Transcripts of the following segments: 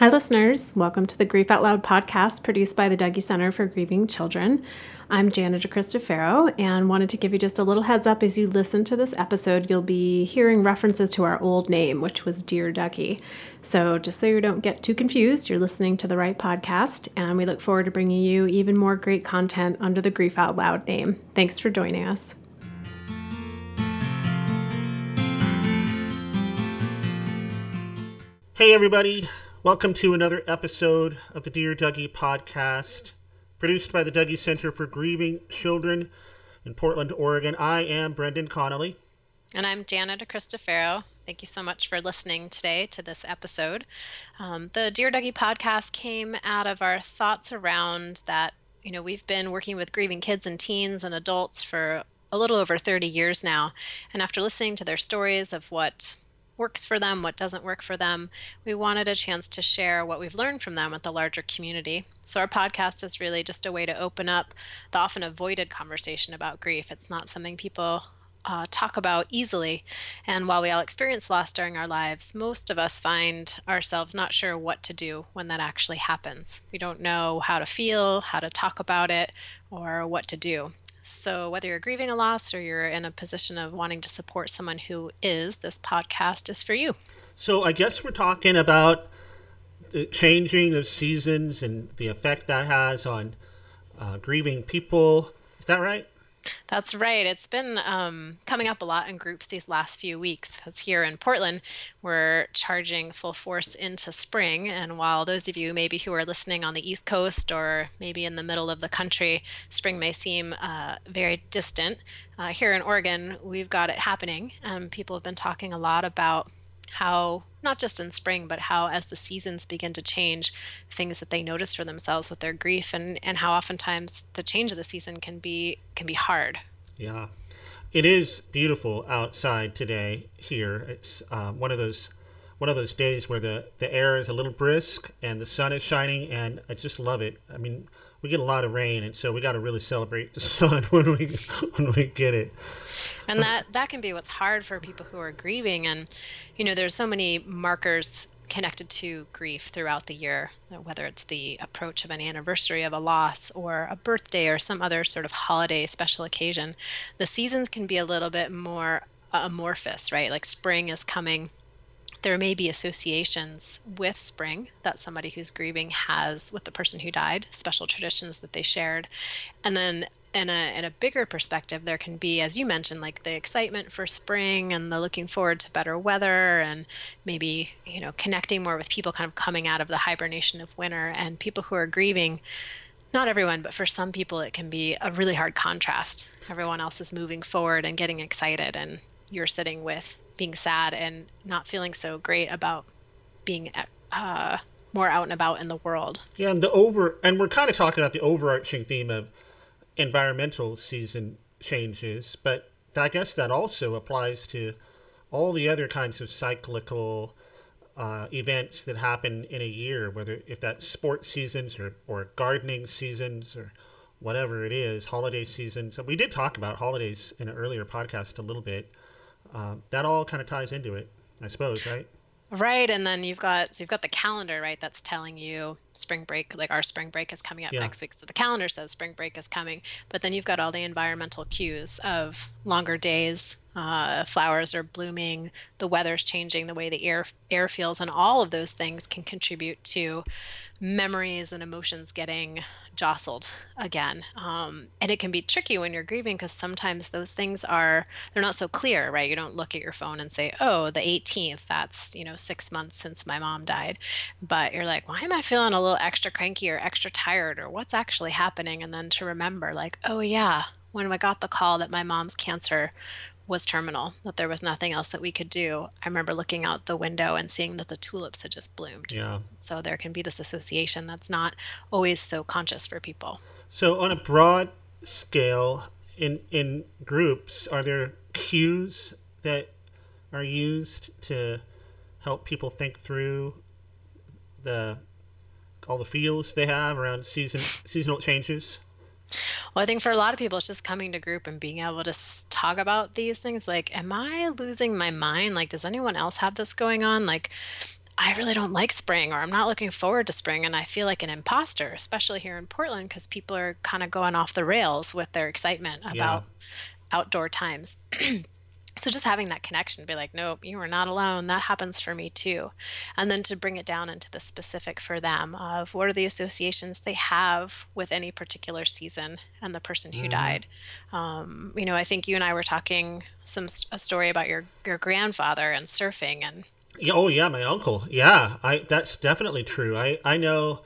Hi, listeners. Welcome to the Grief Out Loud podcast produced by the Dougy Center for Grieving Children. I'm Jana DeCristofaro and wanted to give you just a little heads up as you listen to this episode. You'll be hearing references to our old name, which was Dear Dougy. So, just so you don't get too confused, you're listening to the right podcast, and we look forward to bringing you even more great content under the Grief Out Loud name. Thanks for joining us. Hey, everybody. Welcome to another episode of the Dear Dougy podcast, produced by the Dougy Center for Grieving Children in Portland, Oregon. I am Brendan Connolly. And I'm Jana DeCristofaro. Thank you so much for listening today to this episode. Um, the Dear Dougy podcast came out of our thoughts around that, you know, we've been working with grieving kids and teens and adults for a little over 30 years now. And after listening to their stories of what works for them, what doesn't work for them. We wanted a chance to share what we've learned from them with the larger community. So, our podcast is really just a way to open up the often avoided conversation about grief. It's not something people uh, talk about easily. And while we all experience loss during our lives, most of us find ourselves not sure what to do when that actually happens. We don't know how to feel, how to talk about it, or what to do. So, whether you're grieving a loss or you're in a position of wanting to support someone who is, this podcast is for you. So, I guess we're talking about the changing of seasons and the effect that has on uh, grieving people. Is that right? That's right. It's been um, coming up a lot in groups these last few weeks. Because here in Portland, we're charging full force into spring. And while those of you maybe who are listening on the East Coast or maybe in the middle of the country, spring may seem uh, very distant, uh, here in Oregon, we've got it happening. Um, people have been talking a lot about how not just in spring but how as the seasons begin to change things that they notice for themselves with their grief and and how oftentimes the change of the season can be can be hard. Yeah. It is beautiful outside today here. It's uh, one of those one of those days where the the air is a little brisk and the sun is shining and i just love it. I mean we get a lot of rain, and so we got to really celebrate the sun when we when we get it. And that that can be what's hard for people who are grieving, and you know, there's so many markers connected to grief throughout the year, whether it's the approach of an anniversary of a loss or a birthday or some other sort of holiday special occasion. The seasons can be a little bit more amorphous, right? Like spring is coming there may be associations with spring that somebody who's grieving has with the person who died, special traditions that they shared. And then in a in a bigger perspective, there can be, as you mentioned, like the excitement for spring and the looking forward to better weather and maybe, you know, connecting more with people kind of coming out of the hibernation of winter and people who are grieving not everyone, but for some people, it can be a really hard contrast. Everyone else is moving forward and getting excited, and you're sitting with being sad and not feeling so great about being uh, more out and about in the world. Yeah, and the over and we're kind of talking about the overarching theme of environmental season changes, but I guess that also applies to all the other kinds of cyclical uh, events that happen in a year, whether if that's sports seasons or, or gardening seasons or whatever it is, holiday seasons. We did talk about holidays in an earlier podcast a little bit. Uh, that all kind of ties into it, I suppose, right? Right, and then you've got so you've got the calendar, right? That's telling you spring break, like our spring break is coming up yeah. next week. So the calendar says spring break is coming, but then you've got all the environmental cues of longer days, uh, flowers are blooming, the weather's changing, the way the air air feels, and all of those things can contribute to memories and emotions getting jostled again. Um, and it can be tricky when you're grieving because sometimes those things are they're not so clear, right? You don't look at your phone and say, "Oh, the 18th, that's, you know, 6 months since my mom died." But you're like, "Why am I feeling a little extra cranky or extra tired or what's actually happening?" And then to remember like, "Oh yeah, when I got the call that my mom's cancer was terminal, that there was nothing else that we could do. I remember looking out the window and seeing that the tulips had just bloomed. Yeah. So there can be this association that's not always so conscious for people. So on a broad scale, in in groups, are there cues that are used to help people think through the all the feels they have around season seasonal changes? Well, I think for a lot of people, it's just coming to group and being able to talk about these things. Like, am I losing my mind? Like, does anyone else have this going on? Like, I really don't like spring or I'm not looking forward to spring and I feel like an imposter, especially here in Portland because people are kind of going off the rails with their excitement about yeah. outdoor times. so just having that connection be like nope you are not alone. That happens for me too. And then to bring it down into the specific for them of what are the associations they have with any particular season and the person who mm. died. Um, you know i think you and i were talking some a story about your your grandfather and surfing and oh yeah my uncle. Yeah i that's definitely true. I i know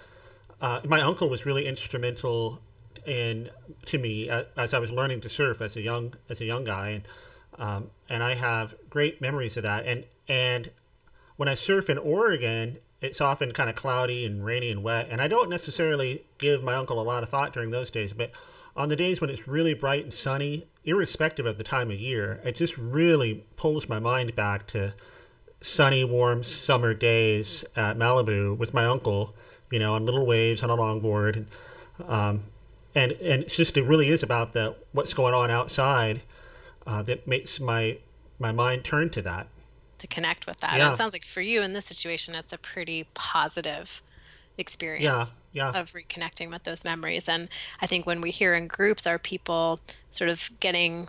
uh, my uncle was really instrumental in to me as, as i was learning to surf as a young as a young guy. And um, and I have great memories of that. And and when I surf in Oregon, it's often kind of cloudy and rainy and wet, and I don't necessarily give my uncle a lot of thought during those days. But on the days when it's really bright and sunny, irrespective of the time of year, it just really pulls my mind back to sunny, warm summer days at Malibu with my uncle. You know, on little waves on a longboard, and um, and and it's just it really is about the what's going on outside uh, that makes my my mind turn to that to connect with that. Yeah. It sounds like for you in this situation, it's a pretty positive experience yeah, yeah. of reconnecting with those memories. And I think when we hear in groups, are people sort of getting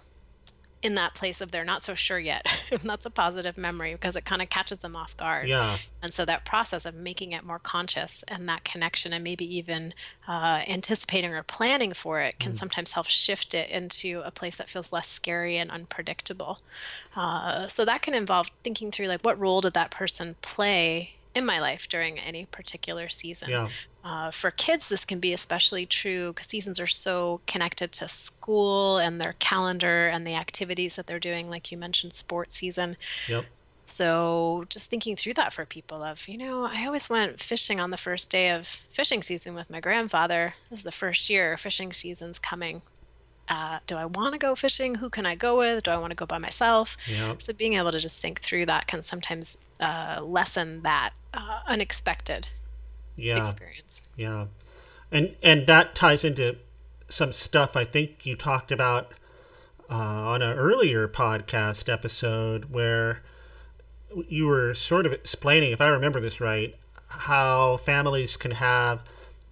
in that place of they're not so sure yet. that's a positive memory because it kind of catches them off guard. Yeah. And so that process of making it more conscious and that connection and maybe even uh, anticipating or planning for it can mm. sometimes help shift it into a place that feels less scary and unpredictable. Uh, so that can involve thinking through like what role did that person play in my life during any particular season. Yeah. Uh, for kids, this can be especially true because seasons are so connected to school and their calendar and the activities that they're doing, like you mentioned, sports season. Yep. So just thinking through that for people of, you know, I always went fishing on the first day of fishing season with my grandfather. This is the first year fishing season's coming. Uh, do I want to go fishing? Who can I go with? Do I want to go by myself? Yep. So being able to just think through that can sometimes uh, lessen that uh, unexpected yeah. experience. Yeah, and and that ties into some stuff I think you talked about uh, on an earlier podcast episode where you were sort of explaining, if I remember this right, how families can have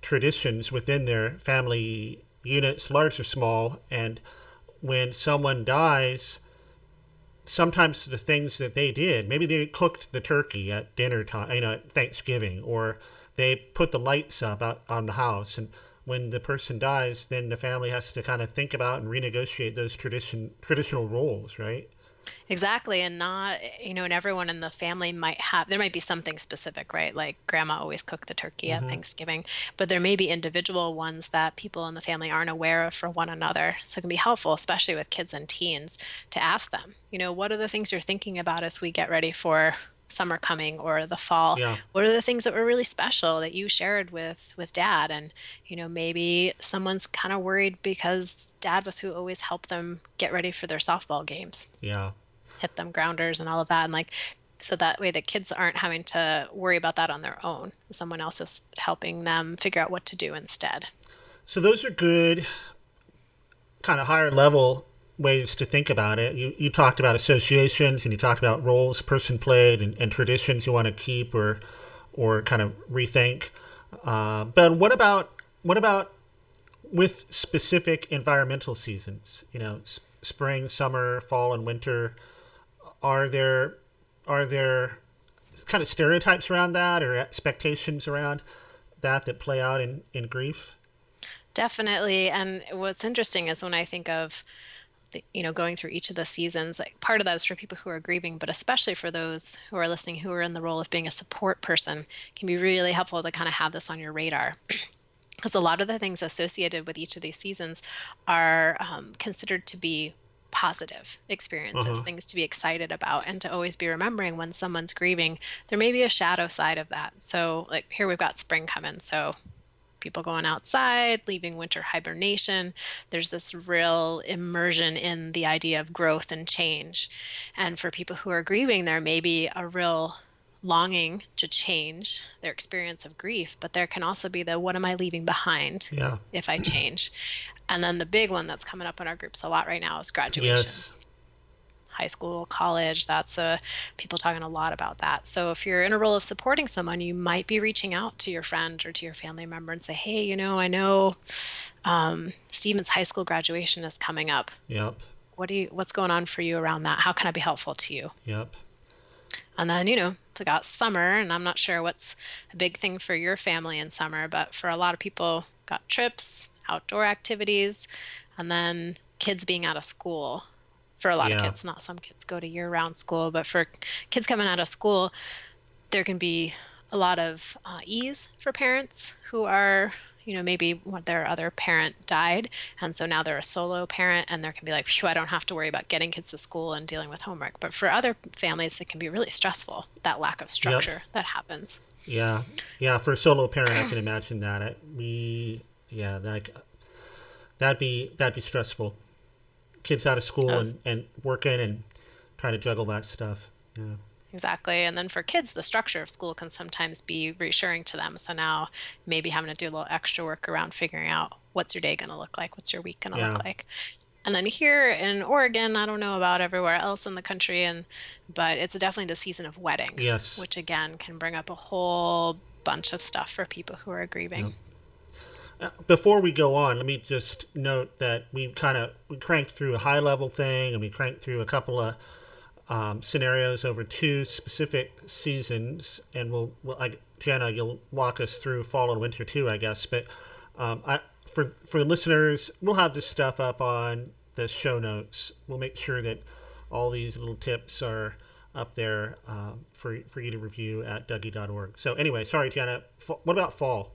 traditions within their family units, large or small, and when someone dies, sometimes the things that they did, maybe they cooked the turkey at dinner time, you know, at Thanksgiving, or they put the lights up out on the house. And when the person dies, then the family has to kind of think about and renegotiate those tradition traditional roles, right? Exactly. And not, you know, and everyone in the family might have, there might be something specific, right? Like grandma always cooked the turkey mm-hmm. at Thanksgiving, but there may be individual ones that people in the family aren't aware of for one another. So it can be helpful, especially with kids and teens, to ask them, you know, what are the things you're thinking about as we get ready for summer coming or the fall yeah. what are the things that were really special that you shared with with dad? And you know maybe someone's kind of worried because dad was who always helped them get ready for their softball games. Yeah. Hit them grounders and all of that and like so that way the kids aren't having to worry about that on their own. Someone else is helping them figure out what to do instead. So those are good kind of higher level ways to think about it. You, you talked about associations and you talked about roles person played and, and traditions you want to keep or or kind of rethink. Uh, but what about what about with specific environmental seasons? You know, spring, summer, fall, and winter. Are there are there kind of stereotypes around that or expectations around that that play out in, in grief? Definitely. And what's interesting is when I think of the, you know going through each of the seasons like part of that is for people who are grieving but especially for those who are listening who are in the role of being a support person can be really helpful to kind of have this on your radar because a lot of the things associated with each of these seasons are um, considered to be positive experiences, uh-huh. things to be excited about, and to always be remembering when someone's grieving, there may be a shadow side of that. So, like here we've got spring coming. So, people going outside, leaving winter hibernation. There's this real immersion in the idea of growth and change. And for people who are grieving, there may be a real longing to change their experience of grief, but there can also be the what am I leaving behind yeah. if I change? And then the big one that's coming up in our groups a lot right now is graduations. Yes. High school, college. That's a people talking a lot about that. So if you're in a role of supporting someone, you might be reaching out to your friend or to your family member and say, "Hey, you know, I know um, Steven's high school graduation is coming up. Yep. What do you? What's going on for you around that? How can I be helpful to you?" Yep. And then, you know, we got summer, and I'm not sure what's a big thing for your family in summer, but for a lot of people, got trips, outdoor activities, and then kids being out of school. For a lot Yeah. of kids, not some kids go to year round school, but for kids coming out of school, there can be a lot of uh, ease for parents who are you know maybe what their other parent died and so now they're a solo parent and there can be like phew i don't have to worry about getting kids to school and dealing with homework but for other families it can be really stressful that lack of structure that happens Yeah, yeah. For a solo parent, I can imagine that. It, we, yeah, that that'd be that'd be stressful. Kids out of school Oh. and, and working and trying to juggle that stuff. Yeah, Exactly. And then for kids, the structure of school can sometimes be reassuring to them. So now maybe having to do a little extra work around figuring out what's your day going to look like? What's your week going to Yeah. look like? And then here in Oregon, I don't know about everywhere else in the country, and but it's definitely the season of weddings, Yes. which again can bring up a whole bunch of stuff for people who are grieving. Before we go on, let me just note that we kind of we cranked through a high level thing and we cranked through a couple of um, scenarios over two specific seasons, and we'll, we'll I, Jenna, you'll walk us through fall and winter too, I guess. But um, I, for for listeners, we'll have this stuff up on the show notes. We'll make sure that all these little tips are up there um, for for you to review at Dougy.org. So anyway, sorry, Jenna. Fa- What about fall?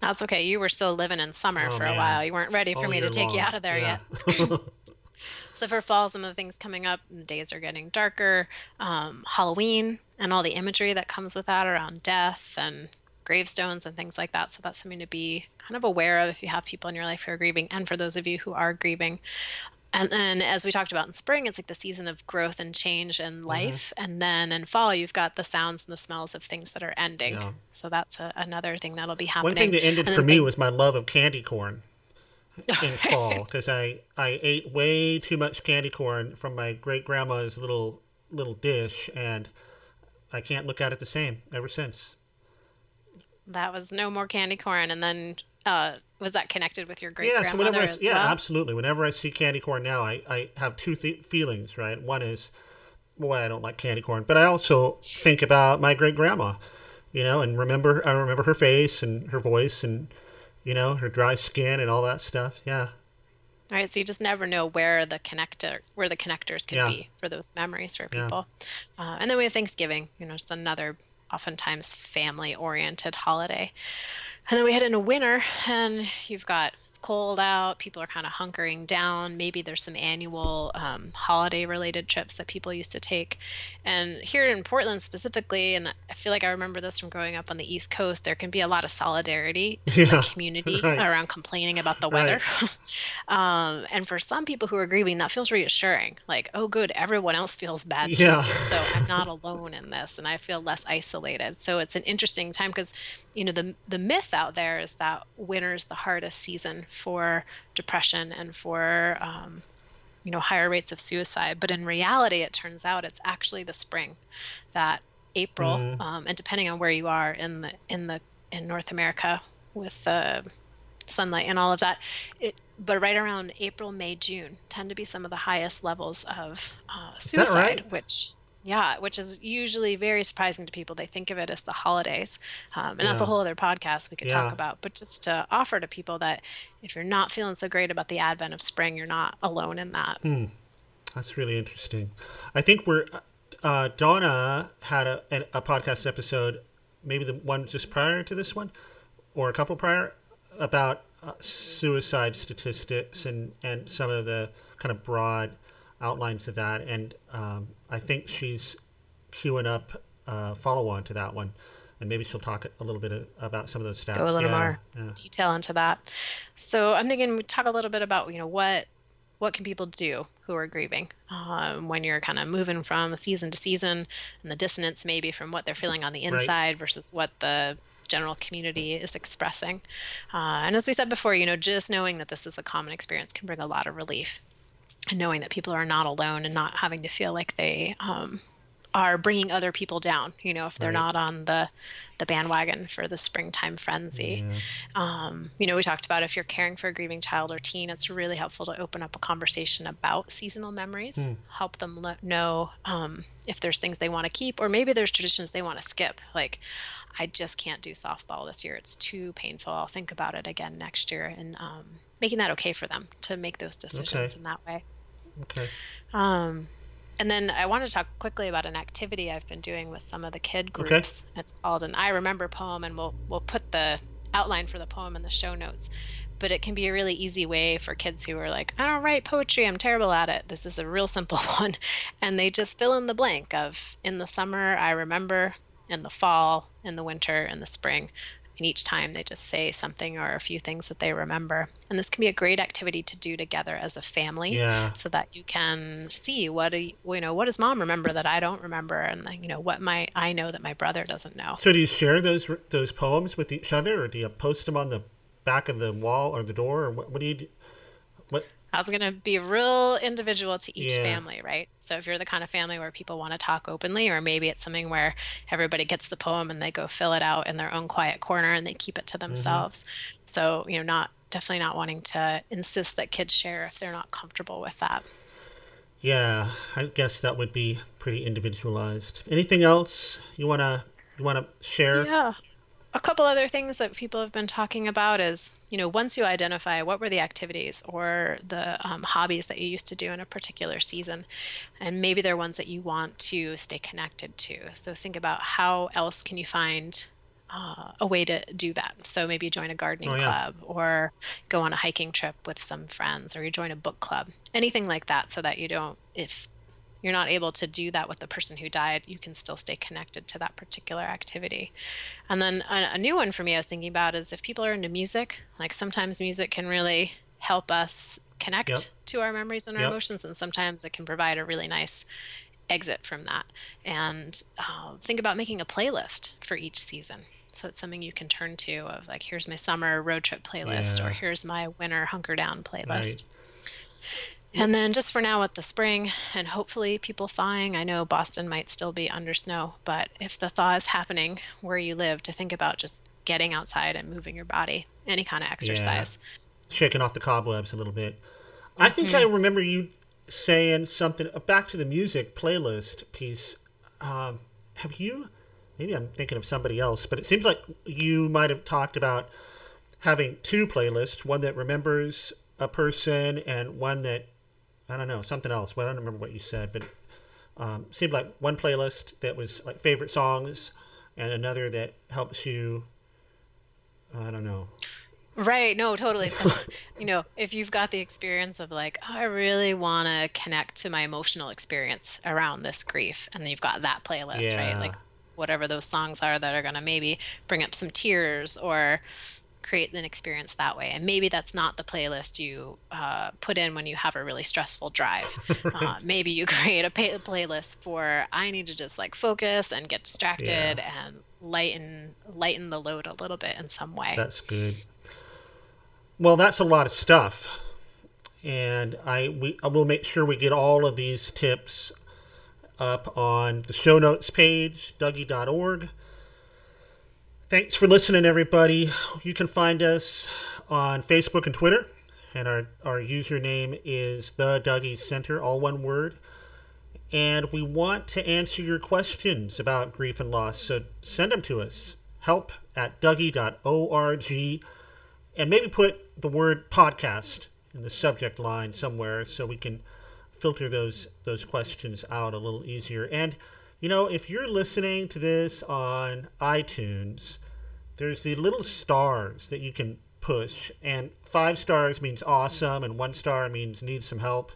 That's okay. You were still living in summer Oh, for a man. while. You weren't ready for All me to take you out of there Yeah. yet. So for fall, some of the things coming up, the days are getting darker. Um, Halloween and all the imagery that comes with that around death and gravestones and things like that. So that's something to be kind of aware of if you have people in your life who are grieving, and for those of you who are grieving. And then, as we talked about in spring, it's like the season of growth and change Mm-hmm. life. And then in fall, you've got the sounds and the smells of things that are ending. Yeah. So that's a, another thing that'll be happening One thing that ended And for me was my love of candy corn in fall because I, I ate way too much candy corn from my great grandma's little little dish and I can't look at it the same ever since. That was no more candy corn, and then uh, was that connected with your great Yeah, so whenever grandmother I, as yeah, well? absolutely. Whenever I see candy corn now, I, I have two th- feelings, right? One is, boy, I don't like candy corn, but I also think about my great grandma, you know, and remember I remember her face and her voice and you know her dry skin and all that stuff. Yeah, All right, so you just never know where the connector, where the connectors could Yeah. be for those memories for Yeah. people. Uh, and then we have Thanksgiving, you know, just another oftentimes family-oriented holiday. And then we head into winter, and you've got cold out. People are kind of hunkering down. Maybe there's some annual um, holiday-related trips that people used to take. And here in Portland specifically, and I feel like I remember this from growing up on the East Coast, there can be a lot of solidarity in Yeah, the community right. around complaining about the weather. um, and for some people who are grieving, that feels reassuring. Like, oh, good, everyone else feels bad too. So I'm not alone in this, and I feel less isolated. So it's an interesting time because, you know, the the myth out there is that winter's the hardest season for depression and for um, you know higher rates of suicide. But in reality, it turns out it's actually the spring that April, Mm-hmm. um, and depending on where you are in the in the in North America with the sunlight and all of that, it but right around April, May, June tend to be some of the highest levels of uh, suicide, right? which yeah, which is usually very surprising to people. They think of it as the holidays, um, and that's a whole other podcast we could talk about. But just to offer to people that if you're not feeling so great about the advent of spring, you're not alone in that. Hmm. That's really interesting. I think we're uh, Donna had a, a podcast episode, maybe the one just prior to this one, or a couple prior, about uh, suicide statistics and and some of the kind of broad outlines of that. And um, I think she's queuing up uh, follow on to that one, and maybe she'll talk a little bit about some of those stats. go a little Yeah, more yeah. detail into that. So I'm thinking we talk a little bit about you know what what can people do who are grieving um, when you're kind of moving from season to season and the dissonance maybe from what they're feeling on the Right. inside versus what the general community is expressing. Uh, and as we said before, you know, just knowing that this is a common experience can bring a lot of relief. And knowing that people are not alone and not having to feel like they um, are bringing other people down you know if they're right. not on the the bandwagon for the springtime frenzy yeah. um, you know we talked about if you're caring for a grieving child or teen it's really helpful to open up a conversation about seasonal memories mm. help them know um, if there's things they want to keep or maybe there's traditions they want to skip like i just can't do softball this year it's too painful i'll think about it again next year and um, making that okay for them to make those decisions okay. in that way okay um, and then I want to talk quickly about an activity I've been doing with some of the kid groups. Okay. It's called an I Remember poem, and we'll we'll put the outline for the poem in the show notes. But it can be a really easy way for kids who are like, I don't write poetry, I'm terrible at it. This is a real simple one. And they just fill in the blank of in the summer, I remember, in the fall, in the winter, in the spring. And each time they just say something or a few things that they remember. And this can be a great activity to do together as a family yeah. so that you can see what do you, you know, what does mom remember that I don't remember and you know what my I know that my brother doesn't know. So do you share those those poems with each other or do you post them on the back of the wall or the door or what, what do you do? What that's going to be real individual to each yeah. family, right? So if you're the kind of family where people want to talk openly, or maybe it's something where everybody gets the poem and they go fill it out in their own quiet corner and they keep it to mm-hmm. themselves. Mm-hmm. So, you know, not definitely not wanting to insist that kids share if they're not comfortable with that. Yeah, I guess that would be pretty individualized. Anything else you wanna you wanna share? Yeah a couple other things that people have been talking about is you know once you identify what were the activities or the um, hobbies that you used to do in a particular season and maybe they're ones that you want to stay connected to so think about how else can you find uh, a way to do that so maybe join a gardening oh, yeah. club or go on a hiking trip with some friends or you join a book club anything like that so that you don't if you're not able to do that with the person who died, you can still stay connected to that particular activity. And then a, a, new one for me I was thinking about is if people are into music, like sometimes music can really help us connect yep. to our memories and our yep. emotions, and sometimes it can provide a really nice exit from that. And uh, think about making a playlist for each season. So it's something you can turn to of like, here's my summer road trip playlist, yeah. or here's my winter hunker down playlist. Right. And then just for now with the spring and hopefully people thawing, I know Boston might still be under snow, but if the thaw is happening where you live, to think about just getting outside and moving your body, any kind of exercise. Yeah. Shaking off the cobwebs a little bit. I think mm-hmm. I remember you saying something uh, back to the music playlist piece. Um, have you? Maybe I'm thinking of somebody else, but it seems like you might have talked about having two playlists one that remembers a person and one that I don't know something else. Well, I don't remember what you said, but um, seemed like one playlist that was like favorite songs, and another that helps you. I don't know. Right. No, totally. So, you know, if you've got the experience of like, oh, I really want to connect to my emotional experience around this grief, and then you've got that playlist, yeah. right? Like, whatever those songs are that are going to maybe bring up some tears or create an experience that way. And maybe that's not the playlist you uh, put in when you have a really stressful drive. right. uh, maybe you create a pay- playlist for I need to just like focus and get distracted yeah. and lighten lighten the load a little bit in some way. That's good. Well, that's a lot of stuff, and I we I will make sure we get all of these tips up on the show notes page, Dougy.org. Thanks for listening, everybody. You can find us on Facebook and Twitter, and our, our username is the Dougy Center, all one word. And we want to answer your questions about grief and loss, so send them to us. Help at dougy.org, and maybe put the word podcast in the subject line somewhere so we can filter those those questions out a little easier. And you know, if you're listening to this on iTunes, there's the little stars that you can push, and five stars means awesome, and one star means need some help.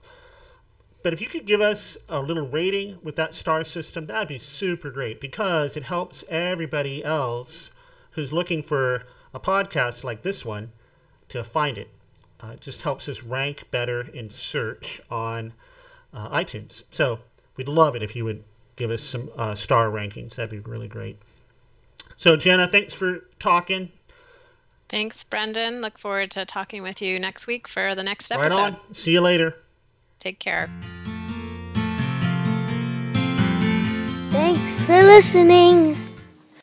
But if you could give us a little rating with that star system, that'd be super great because it helps everybody else who's looking for a podcast like this one to find it. Uh, it just helps us rank better in search on uh, iTunes. So we'd love it if you would give us some uh, star rankings. That'd be really great. So, Jenna, thanks for talking. Thanks, Brendan. Look forward to talking with you next week for the next episode. Right on. See you later. Take care. Thanks for listening.